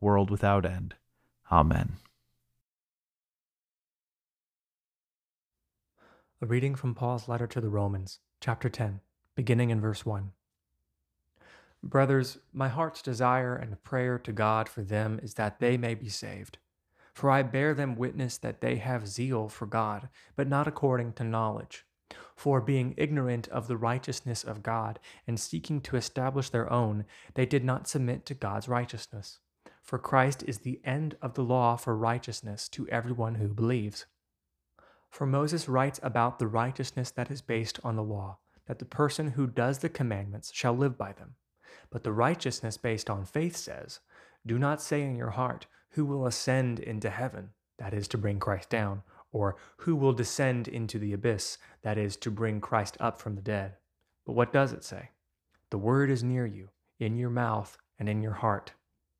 world without end. Amen. A reading from Paul's letter to the Romans, chapter 10, beginning in verse 1. Brothers, my heart's desire and prayer to God for them is that they may be saved. For I bear them witness that they have zeal for God, but not according to knowledge. For being ignorant of the righteousness of God and seeking to establish their own, they did not submit to God's righteousness. For Christ is the end of the law for righteousness to everyone who believes. For Moses writes about the righteousness that is based on the law, that the person who does the commandments shall live by them. But the righteousness based on faith says, Do not say in your heart, Who will ascend into heaven? That is to bring Christ down. Or, Who will descend into the abyss? That is to bring Christ up from the dead. But what does it say? The word is near you, in your mouth and in your heart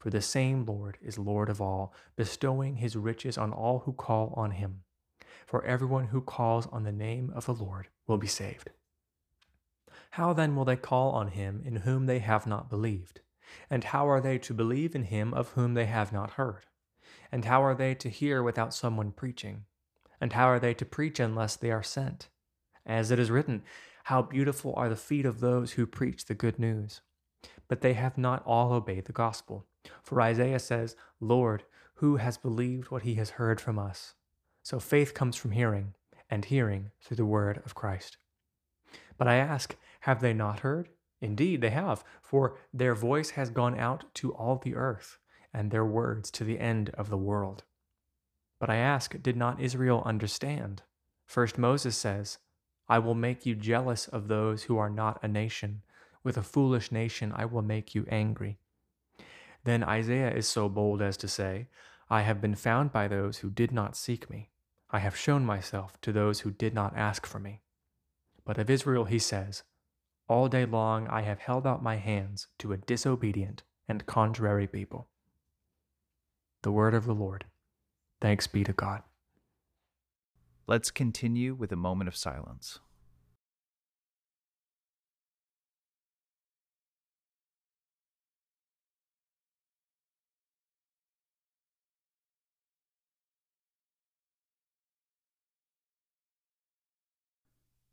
for the same Lord is Lord of all, bestowing his riches on all who call on him. For everyone who calls on the name of the Lord will be saved. How then will they call on him in whom they have not believed? And how are they to believe in him of whom they have not heard? And how are they to hear without someone preaching? And how are they to preach unless they are sent? As it is written, How beautiful are the feet of those who preach the good news! But they have not all obeyed the gospel. For Isaiah says, Lord, who has believed what he has heard from us? So faith comes from hearing, and hearing through the word of Christ. But I ask, have they not heard? Indeed, they have, for their voice has gone out to all the earth, and their words to the end of the world. But I ask, did not Israel understand? First Moses says, I will make you jealous of those who are not a nation. With a foolish nation I will make you angry. Then Isaiah is so bold as to say, I have been found by those who did not seek me. I have shown myself to those who did not ask for me. But of Israel he says, All day long I have held out my hands to a disobedient and contrary people. The word of the Lord. Thanks be to God. Let's continue with a moment of silence.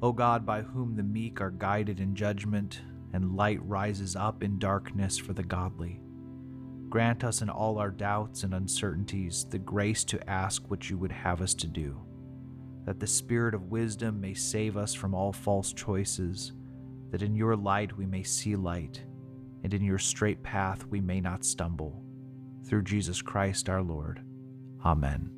O God, by whom the meek are guided in judgment, and light rises up in darkness for the godly, grant us in all our doubts and uncertainties the grace to ask what you would have us to do, that the Spirit of wisdom may save us from all false choices, that in your light we may see light, and in your straight path we may not stumble. Through Jesus Christ our Lord. Amen.